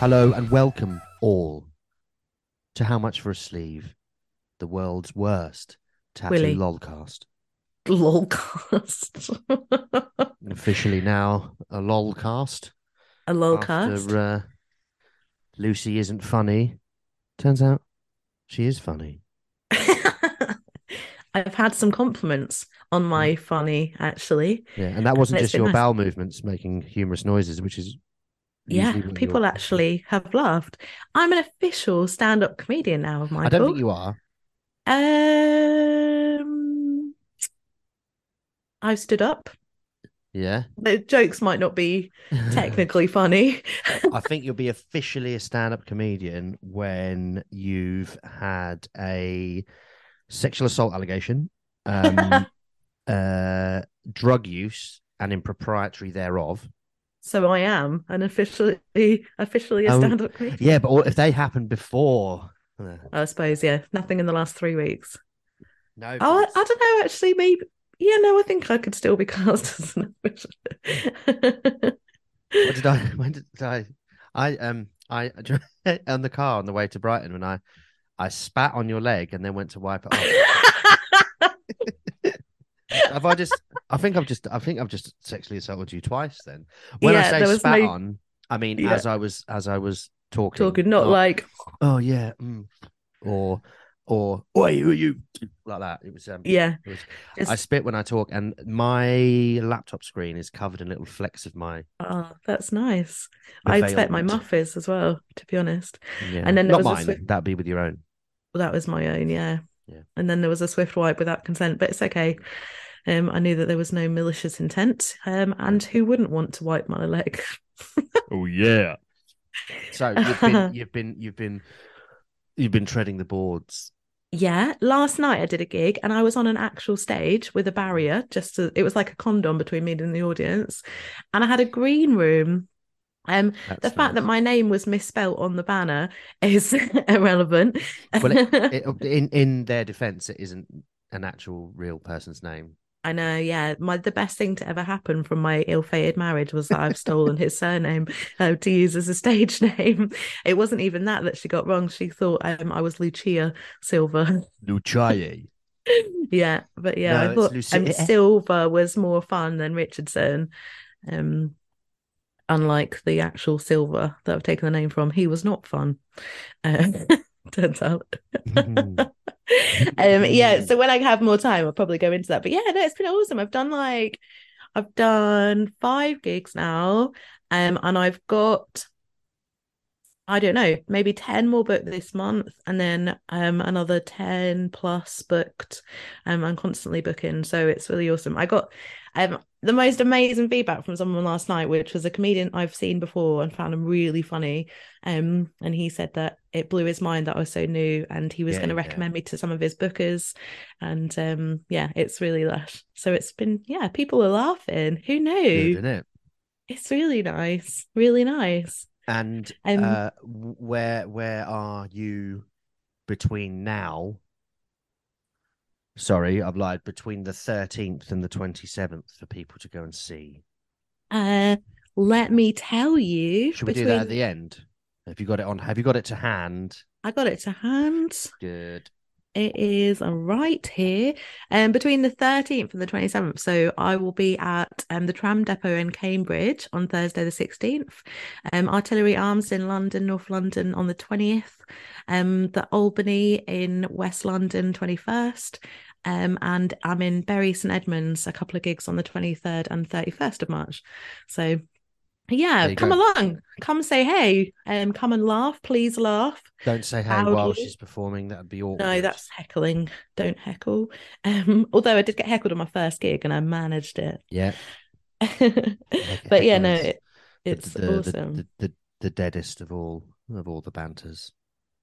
Hello and welcome all to How Much for a Sleeve, the world's worst tattoo Willie. lolcast. Lolcast. Officially now a lolcast. a lolcast. After uh, Lucy isn't funny. Turns out she is funny. I've had some compliments on my funny, actually. Yeah, and that wasn't it's just your nice. bowel movements making humorous noises, which is Yeah, people actually have laughed. I'm an official stand-up comedian now of Michael. I don't think you are. Um, I've stood up. Yeah, The jokes might not be technically funny. I think you'll be officially a stand-up comedian when you've had a sexual assault allegation, um, uh, drug use, and impropriety thereof. so I am an officially officially a Oh, stand-up comedian. Yeah, but if they happened before, uh, I suppose, yeah. Nothing in the last three weeks. no. Oh, I, I don't know. Actually, maybe. Yeah, no, I think I could still be cast as an official. What did I? When did I? I um I on the car on the way to Brighton when I I spat on your leg and then went to wipe it off. Have I just? I think I've just. I think I've just sexually assaulted you twice. Then when Yeah, I say spat no- on, I mean Yeah. as I was as I was talking. Talking, not like Oh yeah. mm," Or or oi who are you like that. It was um. yeah. It was, Just, I spit when I talk, and my laptop screen is covered in little flecks of my. oh, that's nice. I expect my muff is as well. To be honest, Yeah. And then there not was mine. That'd be with your own. Well, that was my own. Yeah. Yeah. And then there was a swift wipe without consent, but it's okay. Um, I knew that there was no malicious intent. Um, and who wouldn't want to wipe my leg? Oh yeah. So you've been you've been you've been you've been treading the boards. Yeah, last night I did a gig and I was on an actual stage with a barrier, just to, it was like a condom between me and the audience. And I had a green room. Um, the fact that my name was misspelt on the banner is irrelevant. Well, it, in in their defense, it isn't an actual real person's name. I know, yeah. My the best thing to ever happen from my ill-fated marriage was that I've stolen his surname uh, to use as a stage name. It wasn't even that that she got wrong. She thought um, I was Lucia Silva. Lucia. yeah, but yeah, No, I thought Lucia- um, Silva was more fun than Richardson. Um, unlike the actual Silva that I've taken the name from, he was not fun. Uh, turns out. um, yeah, so when I have more time, I'll probably go into that. But yeah, no, it's been awesome. I've done like I've done five gigs now, um, and I've got I don't know, maybe 10 more booked this month and then um another 10 plus booked. Um I'm constantly booking, so it's really awesome. I got um the most amazing feedback from someone last night, which was a comedian I've seen before and found him really funny. Um and he said that it blew his mind that I was so new and he was Yeah, going to yeah. recommend me to some of his bookers. And um yeah, it's really lush. So it's been yeah, people are laughing. Who knew? Good, isn't it? It's really nice. Really nice. And Um, uh, where where are you between now? Sorry, I've lied. Between the thirteenth and the twenty seventh for people to go and see. Uh, let me tell you. Should we do that at the end? Have you got it on? Have you got it to hand? I got it to hand. Good. It is right here. Um, between the 13th and the 27th. So I will be at um the tram depot in Cambridge on Thursday the 16th. Um, Artillery Arms in London, North London on the 20th. Um, the Albany in West London 21st. Um, and I'm in Bury St Edmunds, a couple of gigs on the 23rd and 31st of March. So yeah, come go. along, come say hey, um, come and laugh, please laugh. Don't say hey Loudly. while she's performing. That'd be awkward. No, that's heckling. Don't heckle. Um, although I did get heckled on my first gig and I managed it. yeah. but yeah, no, it, it's the, the, awesome. The, the, the deadest of all of all the banters.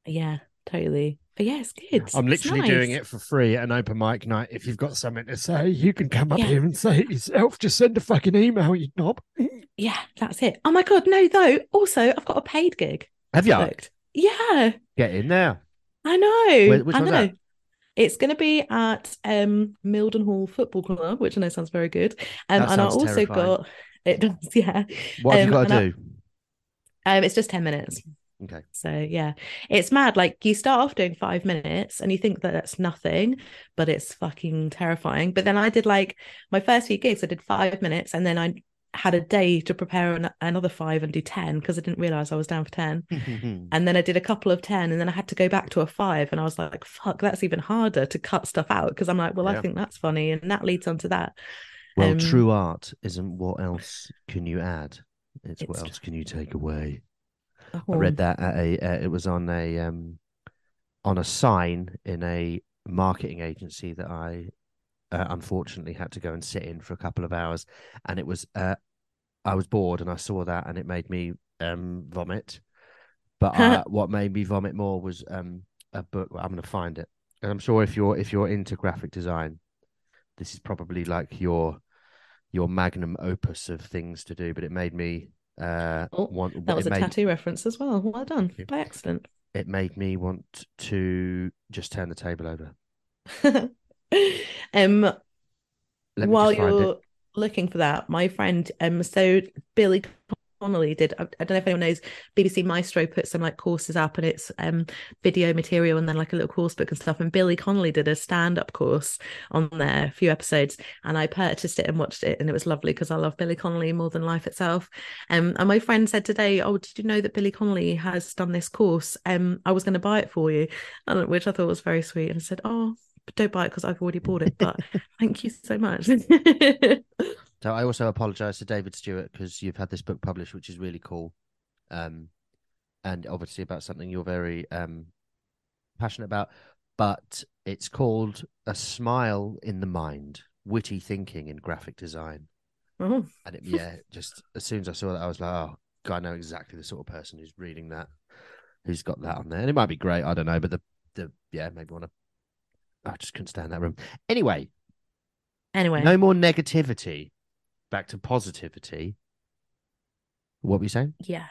Yeah, totally. But yeah, it's good. I'm It's literally doing it for free at an open mic night. If you've got something to say, you can come up Yeah. here and say it yourself. Just send a fucking email, you knob. Yeah, that's it. Oh my god, no, though. Also, I've got a paid gig Have you? booked. Yeah, Get in there. I know. Where- which I know. that? It's going to be at um Mildenhall Football Club, which I know sounds very good. Um, and I also terrifying. got it does, yeah. What have Um, you got and to I- do? Um, it's just 10 minutes. Okay. So yeah, it's mad. Like you start off doing five minutes and you think that that's nothing, but it's fucking terrifying. But then I did like my first few gigs, I did five minutes and then I had a day to prepare an- another five and do 10 because I didn't realize I was down for 10. And then I did a couple of 10 and then I had to go back to a five. And I was like, fuck, that's even harder to cut stuff out because I'm like, well, I think that's funny. And that leads on to that. well, um, true art isn't what else can you add? It's, what else can you take away? I read that at a. Uh, it was on a um, on a sign in a marketing agency that I uh, unfortunately had to go and sit in for a couple of hours, and it was. Uh, I was bored, and I saw that, and it made me um, vomit. But uh, what made me vomit more was um, a book. I'm going to find it, and I'm sure if you're if you're into graphic design, this is probably like your your magnum opus of things to do. But it made me uh, Oh, that was a made, tattoo reference as well. Well done by accident. it made me want to just turn the table over. um, while you're it. looking for that, my friend, um, so Billy Connolly did. I, don't know if anyone knows. BBC Maestro put some like courses up, and it's um video material and then like a little course book and stuff. And Billy Connolly did a stand up course on there, a few episodes, and I purchased it and watched it, and it was lovely because I love Billy Connolly more than life itself. Um, and my friend said today, "Oh, did you know that Billy Connolly has done this course? Um, I was going to buy it for you," and, which I thought was very sweet. And I said, "Oh." Don't buy it because I've already bought it. But thank you so much. So I also apologize to David Stuart because you've had this book published, which is really cool, um, and obviously about something you're very um passionate about. But it's called "A Smile in the Mind: Witty Thinking in Graphic Design." oh, And it, yeah, just as soon as I saw that, I was like, "Oh, God, I know exactly the sort of person who's reading that, who's got that on there." And it might be great, I don't know, but the the yeah, maybe want to. I just couldn't stand that room. Anyway, anyway. no more negativity. Back to positivity. What were you saying? Yeah.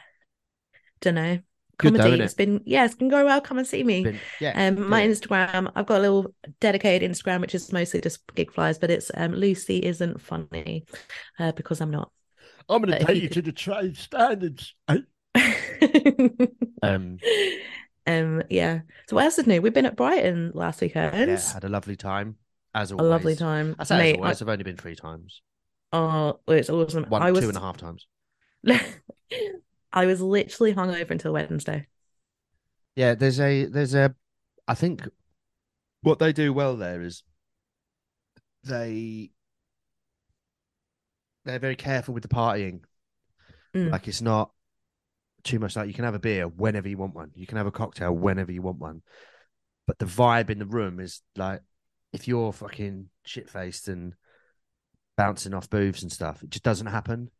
Don't know. Good though, Comedy. it's been yeah, it's been going well. Come and see me. Been, yeah. Um, my good. Instagram, I've got a little dedicated Instagram, which is mostly just gig flyers, but it's um Lucy isn't funny, uh, because I'm not. I'm going to if take you you to the trade standards. Um, um, yeah. So what else is new? We've been at Brighton last weekend. yeah, had a lovely time as a lovely time. I say Mate, as always. I've only been three times. I- oh, it's awesome. One, I was two and a half times. I was literally hungover until Wednesday. Yeah, there's a there's a I think what they do well there is they they're very careful with the partying. Mm. Like it's not too much like you can have a beer whenever you want one. You can have a cocktail whenever you want one. But the vibe in the room is like if you're fucking shit faced and bouncing off booths and stuff, it just doesn't happen.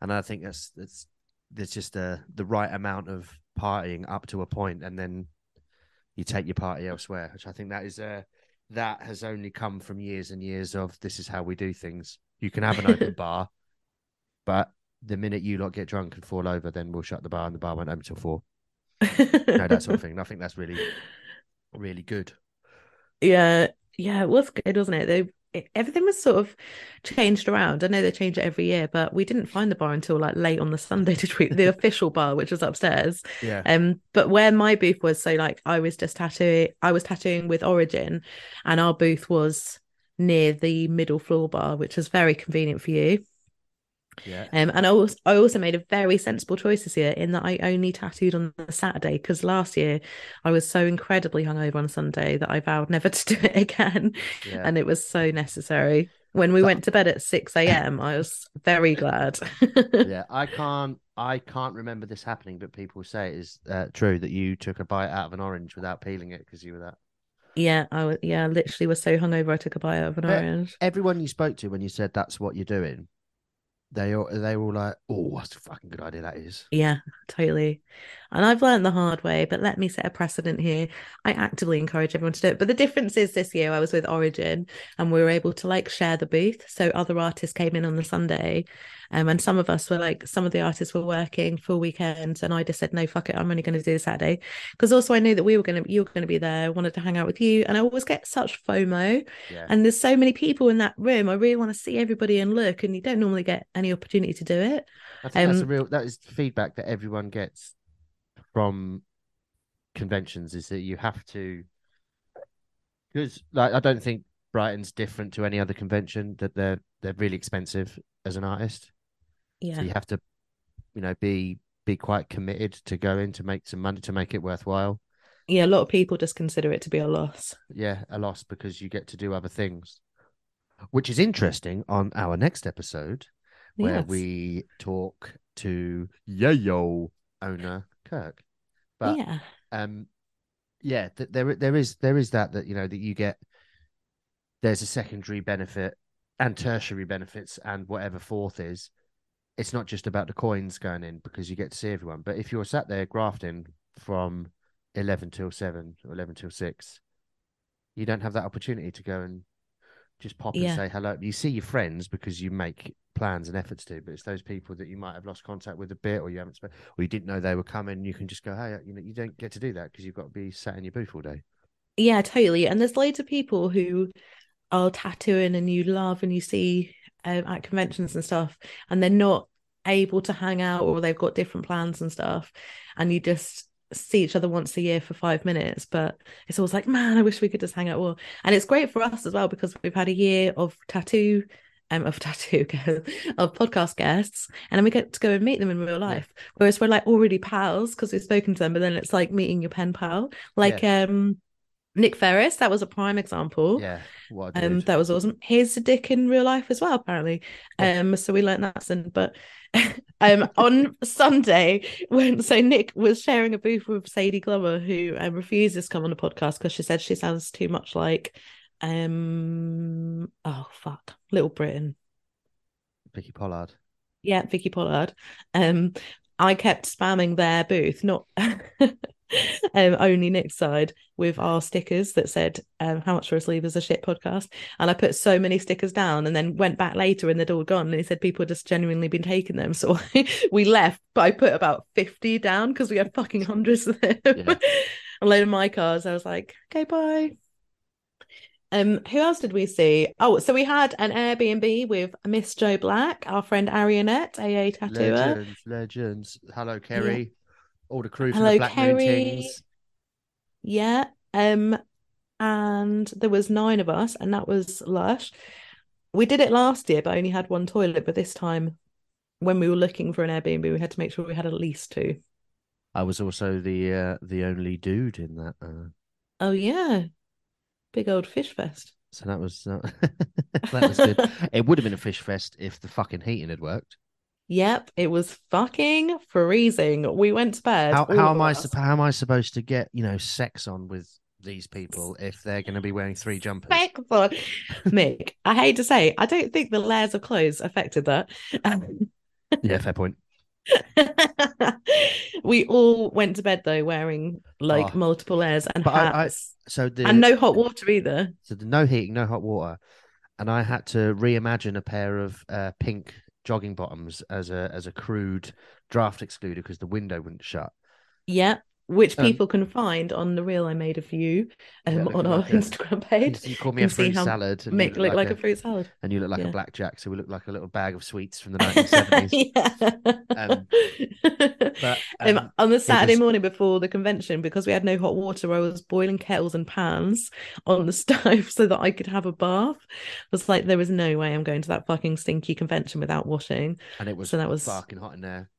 And I think that's that's there's just a the right amount of partying up to a point, and then you take your party elsewhere. Which I think that is uh that has only come from years and years of this is how we do things. You can have an open bar, but the minute you lot get drunk and fall over, then we'll shut the bar and the bar won't open till four. No, that sort of thing. And I think that's really, really good. Yeah, yeah, it was good, wasn't it? They it, everything was sort of changed around. I know they change it every year, but we didn't find the bar until like late on the Sunday to treat the official bar, which was upstairs. Yeah. Um, but where my booth was, so like I was just tattooing, I was tattooing with Origin, and our booth was near the middle floor bar, which was very convenient for you. Yeah. Um, and I also, I also made a very sensible choice this year in that I only tattooed on the Saturday because last year I was so incredibly hungover on Sunday that I vowed never to do it again, Yeah. and it was so necessary. When we But- went to bed at six a.m., I was very glad. yeah. I can't I can't remember this happening, but people say it is uh, true that you took a bite out of an orange without peeling it because you were that. yeah, I was. Yeah, I literally was so hungover. I took a bite out of an orange. Everyone you spoke to when you said that's what you're doing, they all they were all like, "Oh, that's a fucking good idea that is." Yeah, totally. And I've learned the hard way, but let me set a precedent here. I actively encourage everyone to do it. But the difference is this year I was with Origin and we were able to like share the booth. So other artists came in on the Sunday. Um, and some of us were like, some of the artists were working full weekends. And I just said, no, fuck it. I'm only going to do the Saturday. Because also I knew that we were going to, you were going to be there. I wanted to hang out with you. And I always get such FOMO. Yeah. And there's so many people in that room. I really want to see everybody and look. And you don't normally get any opportunity to do it. I think that's a Um, real that is feedback that everyone gets from conventions is that you have to because like I don't think Brighton's different to any other convention that they're they're really expensive as an artist. Yeah. So you have to, you know, be be quite committed to go in to make some money to make it worthwhile. Yeah. A lot of people just consider it to be a loss. Yeah, a loss because you get to do other things. Which is interesting on our next episode where Yes. we talk to Yayo owner Kirk. But yeah. um yeah, th- there there is there is that that you know that you get there's a secondary benefit and tertiary benefits and whatever fourth is. It's not just about the coins going in because you get to see everyone. But if you're sat there grafting from eleven till seven or eleven till six, you don't have that opportunity to go and just pop Yeah. and say hello. You see your friends because you make plans and efforts to, but it's those people that you might have lost contact with a bit, or you haven't, spe- or you didn't know they were coming. You can just go, hey, you know, you don't get to do that because you've got to be sat in your booth all day. Yeah, totally. And there's loads of people who are tattooing and you love and you see um, at conventions and stuff, and they're not able to hang out or they've got different plans and stuff. And you just see each other once a year for five minutes. But it's always like, man, I wish we could just hang out more. And it's great for us as well because we've had a year of tattoo. Um, of tattoo of podcast guests, and then we get to go and meet them in real life. Whereas we're like already pals because we've spoken to them, but then it's like meeting your pen pal. Like um Nick Ferris, that was a prime example. Yeah, what Um, that was awesome. Here's a dick in real life as well, apparently. Um, so we learned that lesson. But um, on Sunday, when so Nick was sharing a booth with Sadie Glover, who um, refuses to come on the podcast because she said she sounds too much like um oh fuck, Little Britain. Vicky Pollard. Yeah, Vicky Pollard. Um, I kept spamming their booth, not um, only Nick's side, with our stickers that said um, "How much for a sleeve is a shit podcast," and I put so many stickers down, and then went back later and they'd all gone, and he said people had just genuinely been taking them, so we left. But I put about fifty down because we had fucking hundreds of them. Yeah. a load of my cars. I was like, okay, bye. Um, who else did we see? Oh, so we had an Airbnb with Miss Joe Black, our friend Arionette, AA tattooer. Legends, legends. Hello, Kerry. All the crew from Hello, the Black Moon Kerry. Tings. Yeah. Um, and there was nine of us, and that was lush. We did it last year, but only had one toilet. But this time, when we were looking for an Airbnb, we had to make sure we had at least two. I was also the uh, the only dude in that. Uh, Oh yeah, big old fish fest. so that was uh, that was good. it would have been a fish fest if the fucking heating had worked. Yep, it was fucking freezing. We went to bed. How how am I us. how am I supposed to get you know sex on with these people if they're going to be wearing three jumpers? Sex on. Mick, I hate to say, I don't think the layers of clothes affected that. Yeah, fair point. we all went to bed though wearing like Oh. multiple layers and But I- I- hats So the and no hot water either. so the no heating, no hot water, and I had to reimagine a pair of uh, pink jogging bottoms as a as a crude draft excluder because the window wouldn't shut. Yeah, which Um, people can find on the reel I made of you um, looking on our like a- Instagram page. You call me a fruit salad, and you Mick looked like a fruit salad. and you look like Yeah. a blackjack, so we look like a little bag of sweets from the 1970s. yeah. Um, but Um, um, on the Saturday morning before the convention, because we had no hot water, I was boiling kettles and pans on the stove so that I could have a bath. I was like, there was no way I'm going to that fucking stinky convention without washing. and it was so that was- fucking hot in there.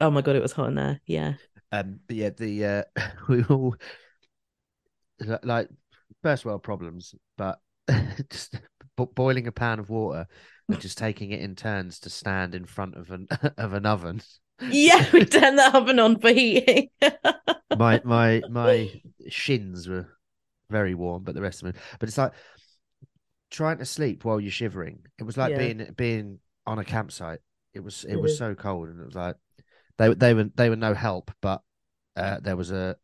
Oh my god, it was hot in there. Yeah. Um, but yeah, the uh, we all like first world problems, but just bo- boiling a pan of water and just taking it in turns to stand in front of an of an oven. Yeah, we turned the oven on for heating. My my my shins were very warm, but the rest of them. But it's like trying to sleep while you're shivering. It was like Yeah. being being on a campsite It was it was so cold, and it was like they they were they were no help, but uh, there was a,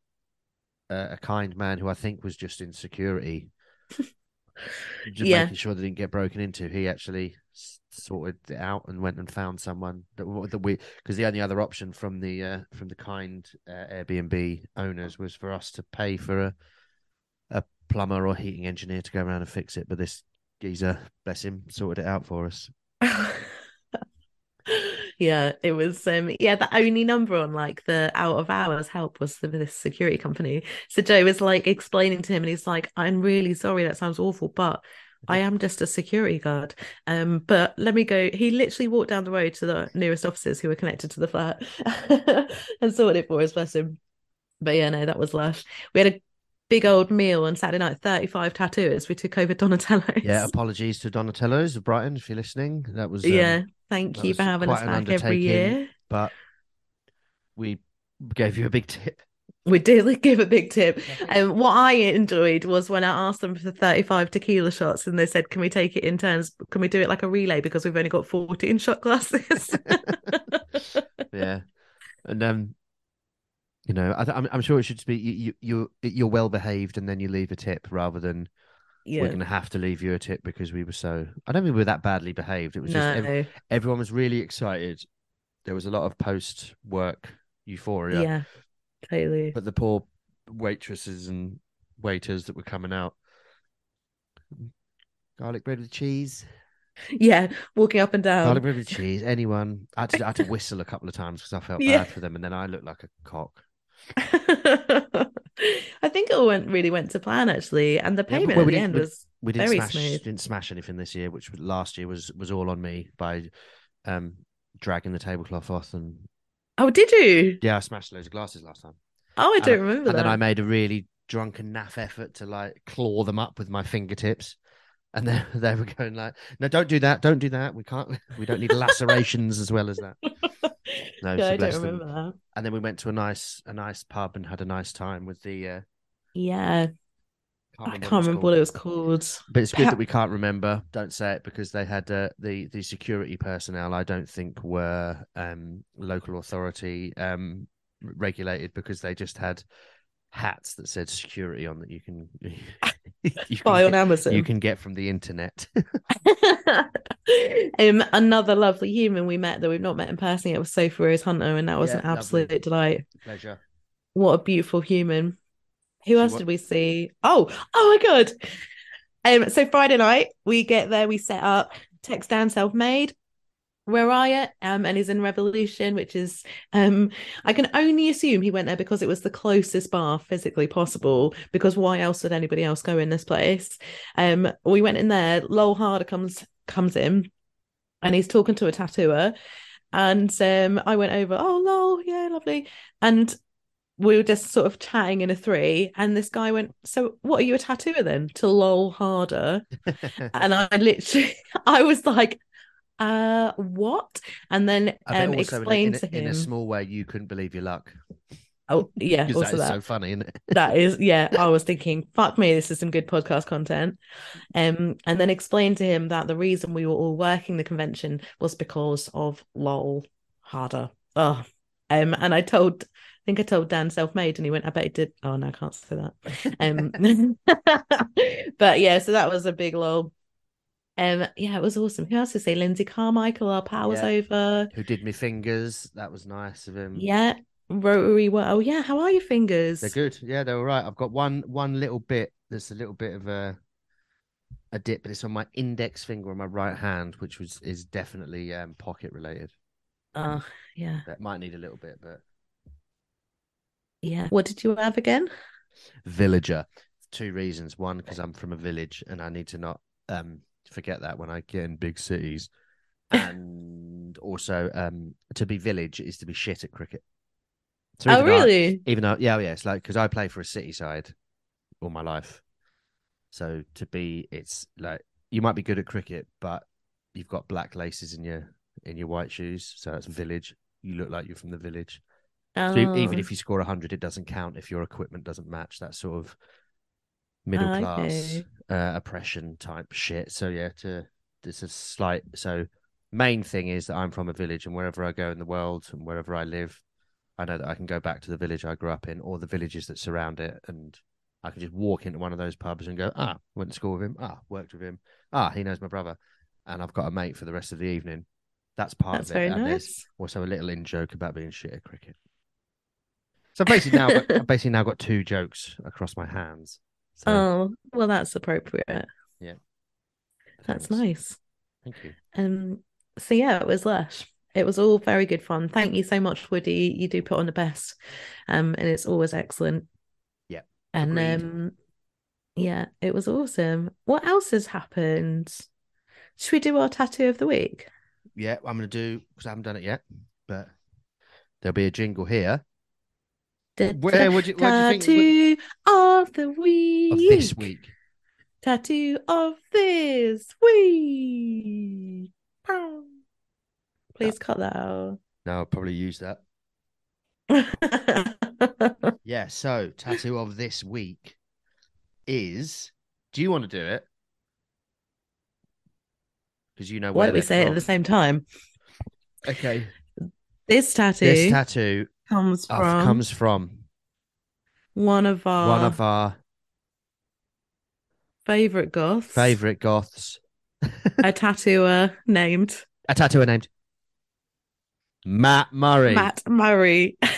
a kind man who I think was just in security, just Yeah. making sure they didn't get broken into. He actually sorted it out and went and found someone that that we because the only other option from the uh, from the kind uh, Airbnb owners was for us to pay for a a plumber or heating engineer to go around and fix it, but this geezer, bless him, sorted it out for us. Yeah, it was um yeah, the only number on like the out of hours help was for this security company. So Joe was like explaining to him and he's like, I'm really sorry, that sounds awful, but I am just a security guard. Um, but let me go. He literally walked down the road to the nearest offices who were connected to the flat and sorted it for his him. But yeah, no, that was lush. We had a big old meal on Saturday night, 35 tattooers. We took over Donatello's. Yeah, apologies to Donatello's of Brighton if you're listening. That was um, yeah. Thank that you for having us back every year. but we gave you a big tip. We did give a big tip. And what I enjoyed was when I asked them for 35 tequila shots and they said, Can we take it in turns? Can we do it like a relay? Because we've only got 14 shot glasses. yeah, and um, you know, I, th- I'm I'm sure it should be you you you- you're well behaved, and then you leave a tip rather than we're going to have to leave you a tip because we were so. I don't think we were that badly behaved. It was just ev- everyone was really excited. There was a lot of post work euphoria. Yeah. Totally. but the poor waitresses and waiters that were coming out garlic bread with cheese Yeah. Walking up and down. garlic bread with cheese anyone I had, to, I had to whistle a couple of times because i felt Yeah. bad for them and then i looked like a cock I think it all went really went to plan actually. And the Yeah, payment well, at the end we- was we didn't Very smash smooth. didn't smash anything this year which last year was was all on me by um dragging the tablecloth off and Oh, did you? yeah i smashed loads of glasses last time Oh, I don't remember and that. then i made a really drunken naff effort to like claw them up with my fingertips and then they were going like no don't do that don't do that we can't we don't need lacerations as well as that No, yeah, I don't them. remember that. and then we went to a nice a nice pub and had a nice time with the uh Yeah, I can't remember what it was called. but it's good that we can't remember don't say it because they had uh, the the security personnel i don't think were um local authority um regulated because they just had hats that said security on that you can Buy on can, Amazon. you can get from the internet um, another lovely human we met that we've not met in person yet was Sophie Rose Hunter, and that was Yeah, an lovely. absolute delight. pleasure What a beautiful human. Who else did we see? Oh, oh my god. Um, so Friday night we get there, we set up, text down self-made. Where are you? Um, and he's in Revolution, which is um, I can only assume he went there because it was the closest bar physically possible. Because why else would anybody else go in this place? Um, we went in there. Lowell Harder comes comes in, and he's talking to a tattooer, and um, I went over. Oh, lol, yeah, lovely. And we were just sort of chatting in a three, and this guy went, "So, what are you a tattooer then?" To Lowell Harder, and I literally, I was like, "Uh, what?" And then um, also in a- in, to in a small way you couldn't believe your luck. Oh, yeah, because also that is that. so funny isn't it? That is yeah i was thinking fuck me this is some good podcast content. Um and then explained to him that the reason we were all working the convention was because of lol harder. Oh um and i told i think i told dan self-made and he went i bet he did. Oh no i can't say that. Um but yeah so that was a big lol um yeah it was awesome who else to say lindsay carmichael our powers Yeah. over who did me fingers that was nice of him yeah rotary well oh yeah how are your fingers They're good. Yeah, they're all right. I've got one one little bit. There's a little bit of a a dip, but it's on my index finger on my right hand, which was is definitely um, pocket related. oh yeah That might need a little bit, but Yeah. What did you have again? villager. Two reasons. One, because I'm from a village and I need to not um forget that when I get in big cities. And also, um, to be village is to be shit at cricket. So Oh, though I- really? even though yeah yeah it's like because i play for a city side all my life so to be it's like you might be good at cricket but you've got black laces in your in your white shoes so it's village you look like you're from the village so e- even Oh, if you score 100 it doesn't count if your equipment doesn't match that sort of middle Ah, class uh, oppression type shit so yeah to there's a slight so main thing is that I'm from a village, and wherever I go in the world and wherever I live, I know that I can go back to the village I grew up in or the villages that surround it, and I can just walk into one of those pubs and go, ah, went to school with him, ah, worked with him, ah, he knows my brother, and I've got a mate for the rest of the evening. That's part That's of it. and there's also a little in joke about being shit at cricket. So basically now, I've basically now got two jokes across my hands. So Oh, well, that's appropriate. Yeah. That's thanks. nice. Thank you. Um, so yeah, it was lush. It was all very good fun. Thank you so much, Woody. You do put on the best, um, and it's always excellent. Yeah, and agreed. um, yeah, it was awesome. What else has happened? Should we do our tattoo of the week? Yeah, I'm going to do because I haven't done it yet, but there'll be a jingle here. Where would you, where do you think tattoo of the week of this week? Tattoo of this week. Pow. Please cut that out. No, I'll probably use that. Yeah, so tattoo of this week is. Do you want to do it? Because you know Why don't we say it at the same time? Okay, This tattoo this tattoo comes from comes from one of our one of our favorite goths, favorite goths, a tattooer named a tattooer named Matt Murray. Matt Murray, who,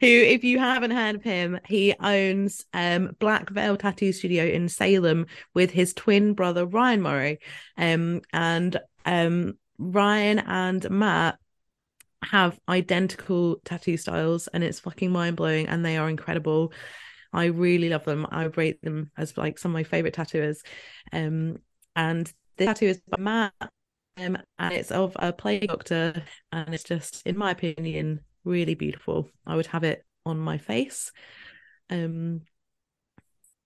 if you haven't heard of him, he owns um Black Veil Tattoo Studio in Salem with his twin brother Ryan Murray. Um, and um, Ryan and Matt have identical tattoo styles, and it's fucking mind blowing, and they are incredible. I really love them. I rate them as like some of my favorite tattooers. Um, and the tattoo is by Matt um, and it's of a plague doctor, and it's just, in my opinion, really beautiful. I would have it on my face. Um,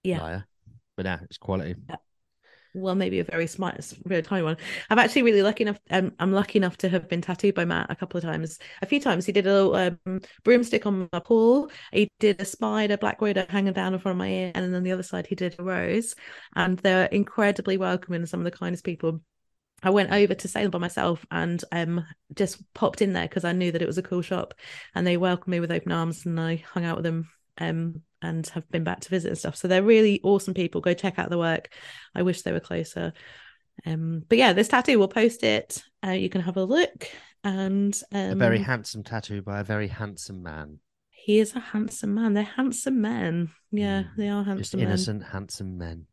yeah. Liar. But now it's quality. Well, maybe a very smart, very tiny one. I'm actually really lucky enough. Um, I'm lucky enough to have been tattooed by Matt a couple of times. A few times he did a little um, broomstick on my paw. He did a spider, black widow hanging down in front of my ear, and then on the other side he did a rose. And they're incredibly welcoming and some of the kindest people. I went over to Salem by myself and um just popped in there because I knew that it was a cool shop, and they welcomed me with open arms, and I hung out with them um and have been back to visit and stuff. So they're really awesome people. Go check out the work. I wish they were closer. Um, but yeah, this tattoo we'll post it. Uh, you can have a look, and um, a very handsome tattoo by a very handsome man. he is a handsome man. They're handsome men. Yeah, Mm, they are Just handsome men. innocent, handsome men.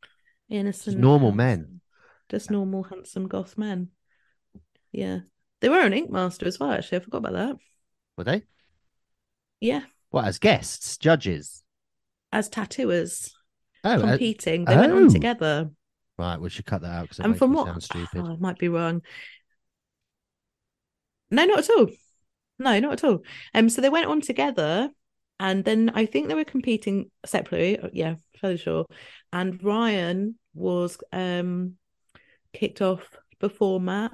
innocent, normal men. just normal, handsome goth men. Yeah, they were an ink master as well. Actually, I forgot about that. Were they? Yeah, What, as guests, judges? as tattooers Oh, uh, competing, they went on oh. together. right. We should cut that out because it And from what sound stupid. oh, I might be wrong. No, not at all. No, not at all. Um, so they went on together, and then I think they were competing separately. uh, Yeah, fairly sure. And Ryan was um kicked off before Matt.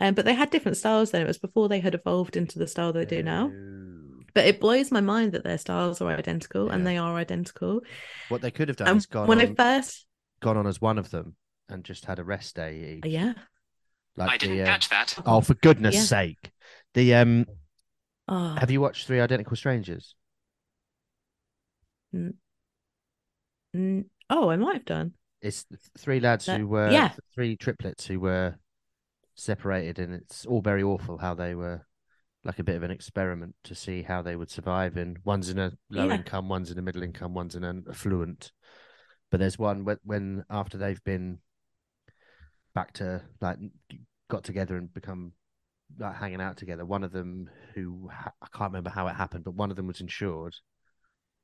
Um, but they had different styles then. It was before they had evolved into the style they do now. But it blows my mind that their styles are identical, and they are identical. What they could have done And is gone when I first, gone on as one of them and just had a rest day. Each. yeah, Like I didn't the, uh, catch that. Oh, for goodness Yeah. sake! The um, oh, have you watched Three Identical Strangers? mm, oh, I might have done. It's three lads That- who were yeah. three triplets who were separated, and it's all very awful how they were like a bit of an experiment to see how they would survive. And one's in a low Yeah. income, one's in a middle income, one's in an affluent. But there's one when, when after they've been back to like got together and become like hanging out together. One of them who ha- I can't remember how it happened, but one of them was insured,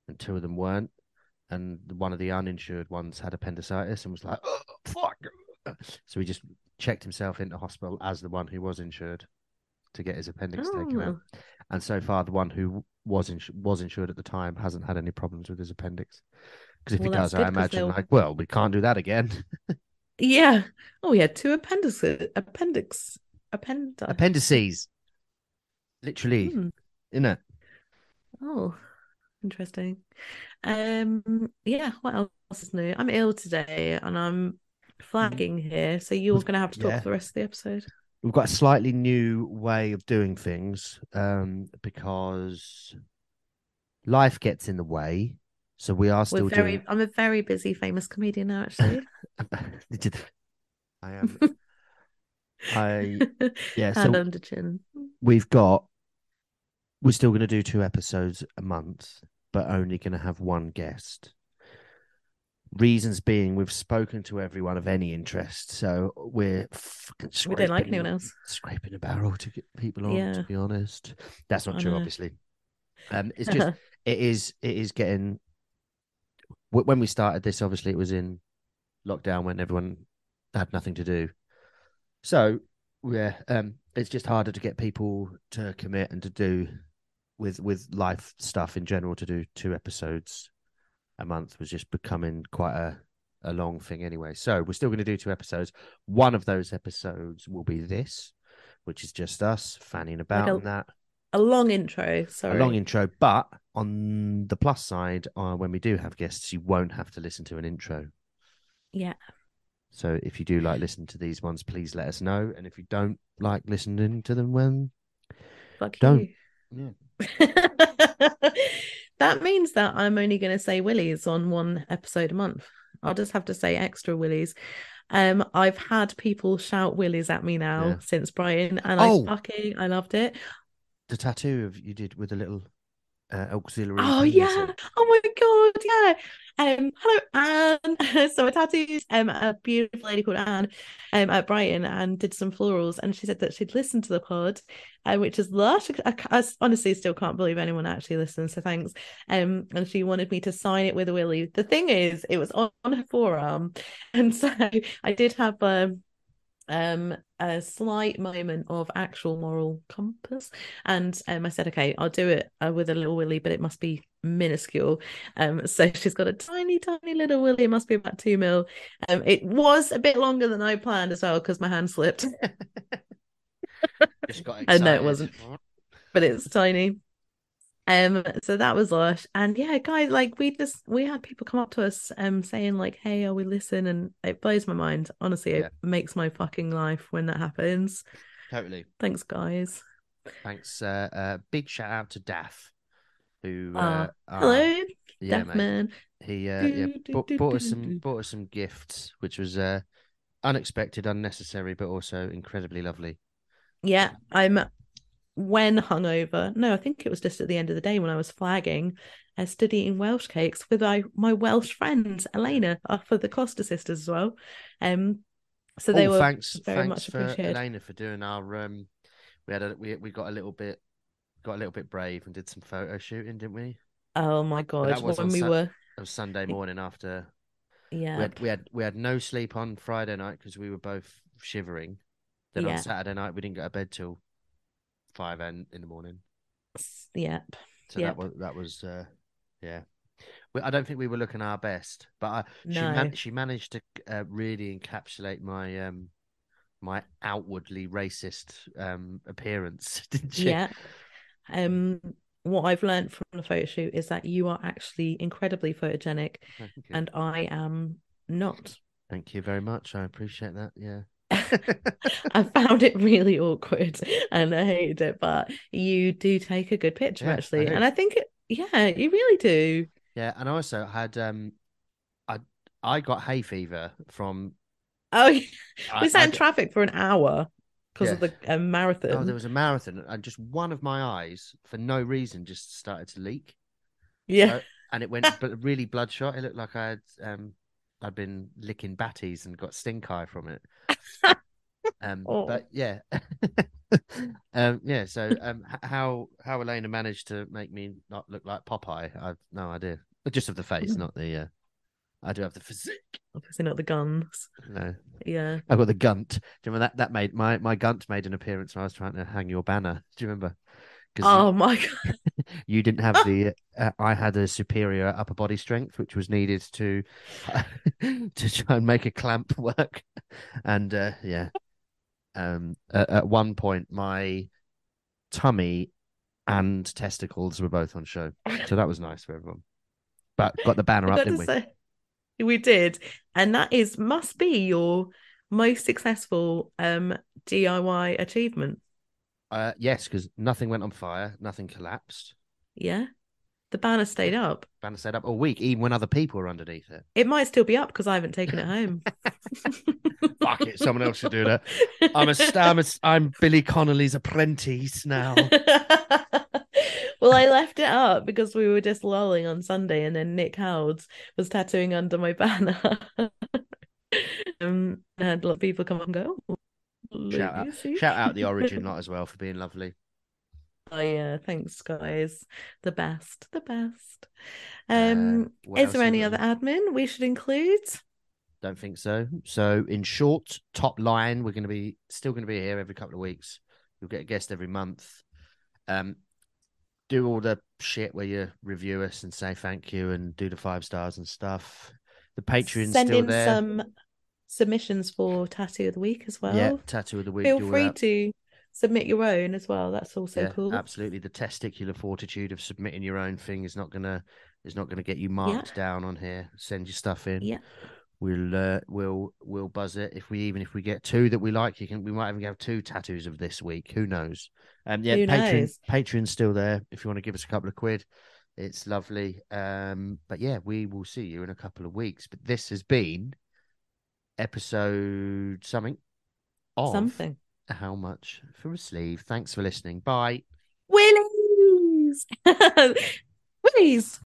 and two of them weren't. And one of the uninsured ones had appendicitis and was like, oh, "Fuck!" So he just checked himself into hospital as the one who was insured to get his appendix taken out. Oh, And so far, the one who was ins- was insured at the time hasn't had any problems with his appendix. Because if Well, he does, I imagine they'll- like, well, we can't do that again. yeah. Oh, we had Two appendices, appendix, appendix. Appendices, literally, Hmm. isn't it? Oh, interesting. Um, yeah, what else is new? I'm ill today and I'm flagging here, so you're gonna have to talk Yeah. for the rest of the episode. We've got a slightly new way of doing things um, because life gets in the way. So we are still We're very. doing. I'm a very busy famous comedian now. Actually, I am. I yeah. hand So under chin. we've got. We're still going to do two episodes a month, but only going to have one guest. Reasons being, we've spoken to everyone of any interest, so we're fucking We don't like anyone else. Scraping a barrel to get people on. Yeah. To be honest, that's not I true. know. Obviously, um, it's just it is it is getting when we started this obviously it was in lockdown when everyone had nothing to do so yeah um it's just harder to get people to commit and to do with with life stuff in general to do two episodes a month was just becoming quite a a long thing anyway so we're still going to do two episodes one of those episodes will be this which is just us fanning about a- and that a long intro. Sorry. a long intro, but on the plus side, uh, when we do have guests, you won't have to listen to an intro. yeah. So if you do like listening to these ones, please let us know. And if you don't like listening to them, when Fuck Don't. you. that means that I'm only going to say willies on one episode a month. I'll just have to say extra willies. Um, I've had people shout willies at me now Yeah. since Brighton, and Oh. I fucking I loved it. the tattoo of you did with a little uh, auxiliary. Oh yeah! Oh my god! Yeah. Um. Hello, Anne. so I tattooed um a beautiful lady called Anne, um at Brighton and did some florals, and she said that she'd listened to the pod, uh, which is lush. I, I honestly still can't believe anyone actually listens. So thanks. Um. And she wanted me to sign it with a willy. The thing is, it was on, on her forearm, and so I did have um um a slight moment of actual moral compass and um I said okay I'll do it uh, with a little willy but it must be minuscule um so she's got a tiny tiny little willy it must be about two mil um it was a bit longer than I planned as well because my hand slipped Just got Uh, excited. no, it wasn't. but it's tiny. Um, so that was lush, and yeah, guys, like we just we had people come up to us, um, saying like, "Hey, are we listen?" And it blows my mind. Honestly, Yeah. it makes my fucking life when that happens. Totally. Thanks, guys. Thanks. Uh, uh, big shout out to Daff, who. Uh, Uh, uh, Hello, yeah, mate. man. He uh, yeah, Do, do, bought, do, bought us some bought us some gifts, which was uh, unexpected, unnecessary, but also incredibly lovely. Yeah, I'm when hungover. No, I think it was just at the end of the day when I was flagging. I stood eating Welsh cakes with my, my Welsh friends, Elena, uh, for the Costa sisters as well. Um, so they oh, were thanks, very thanks much for appreciated. Elena for doing our um. We had a we we got a little bit got a little bit brave and did some photo shooting, didn't we? Oh my god, that was when we were It was Sunday morning after yeah, we had we had we had no sleep on Friday night because we were both shivering. Then Yeah. on Saturday night we didn't go to bed till five in, in the morning. yeah. So Yep. that was that was uh, yeah. We, I don't think we were looking our best, but I, she man- she managed to uh, really encapsulate my um my outwardly racist um appearance, didn't she? Yeah. Um, what I've learned from the photo shoot is that you are actually incredibly photogenic, and I am not. Thank you very much. I appreciate that. Yeah. I found it really awkward and I hated it, but you do take a good picture Yeah, actually. do. And I think it, yeah, you really do. Yeah, and I also had um, I I got hay fever from. Oh, we I, sat I in traffic for an hour because of the um, marathon. oh, there was a marathon, and just one of my eyes, for no reason, just started to leak. yeah. So- and it went, but really bloodshot. It looked like I had um, I'd been licking batties and got stink eye from it. Um, Oh. but yeah, um, yeah. So um, how how Elena managed to make me not look like Popeye, I've no idea. But just of the face, not the. Uh, I do have the physique. Obviously not the guns. No, Yeah. I've got the gunt. Do you remember that? That made my my gunt made an appearance when I was trying to hang your banner. Do you remember? Oh my god. you didn't have the. Uh, I had a superior upper body strength, which was needed to to try and make a clamp work. And uh, yeah, um, at, at one point, my tummy and testicles were both on show, so that was nice for everyone. But got the banner up, didn't we? say, we did, and that is must be your most successful um DIY achievement. Uh, yes, because nothing went on fire, nothing collapsed. Yeah. The banner stayed up. Banner stayed up all week, even when other people were underneath it. It might still be up because I haven't taken it home. Fuck it, someone else should do that. I'm a, I'm a, I'm Billy Connolly's apprentice now. well, I left it up because we were just lolling on Sunday, and then Nick Howells was tattooing under my banner. um, I had a lot of people come up and go, oh, Shout out, shout out the Origin lot as well for being lovely. Oh yeah, thanks guys. The best, the best. Um, Uh, is there any other admin we should include? Don't think so. So, in short, top line, we're going to be still going to be here every couple of weeks. You'll get a guest every month. Um, do all the shit where you review us and say thank you and do the five stars and stuff. The Patreon's Send still in there. some submissions for tattoo of the week as well. yeah, tattoo of the week. Feel free to submit your own as well. That's also yeah, cool. absolutely. The testicular fortitude of submitting your own thing is not gonna is not gonna get you marked down on here. Send your stuff in. Yeah. We'll uh, we'll we'll buzz it if we even if we get two that we like. You can we might even have two tattoos of this week. Who knows? Um, yeah, Who Patreon knows? Patreon's still there. If you want to give us a couple of quid, it's lovely. Um, but yeah, we will see you in a couple of weeks. But this has been episode something of Something. How much for a sleeve. Thanks for listening. Bye. Willies. Willies.